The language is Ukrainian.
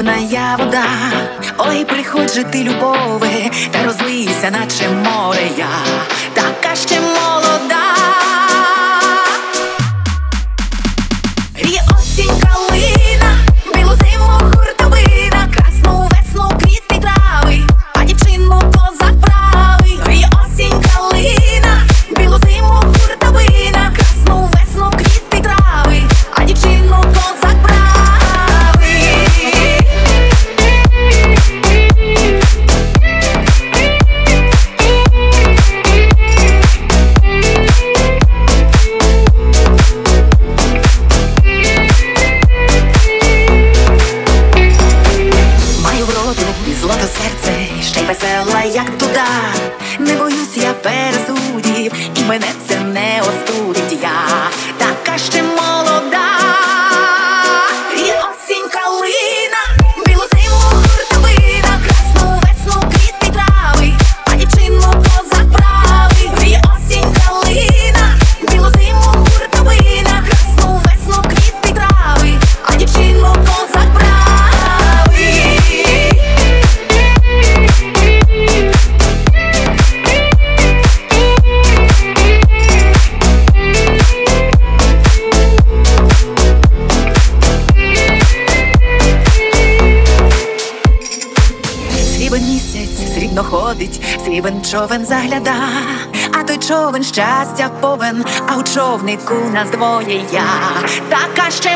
срібна вода, ой, приходь же ти, любове, та розлийся, наче море я, Маю вроду і злото серце, ще й весела, як туда. Не боюсь я пересудів, і мене це Срібен місяць срібно ходить, срібен човен загляда, а той човен щастя повен, а у човнику нас двоє я, така ще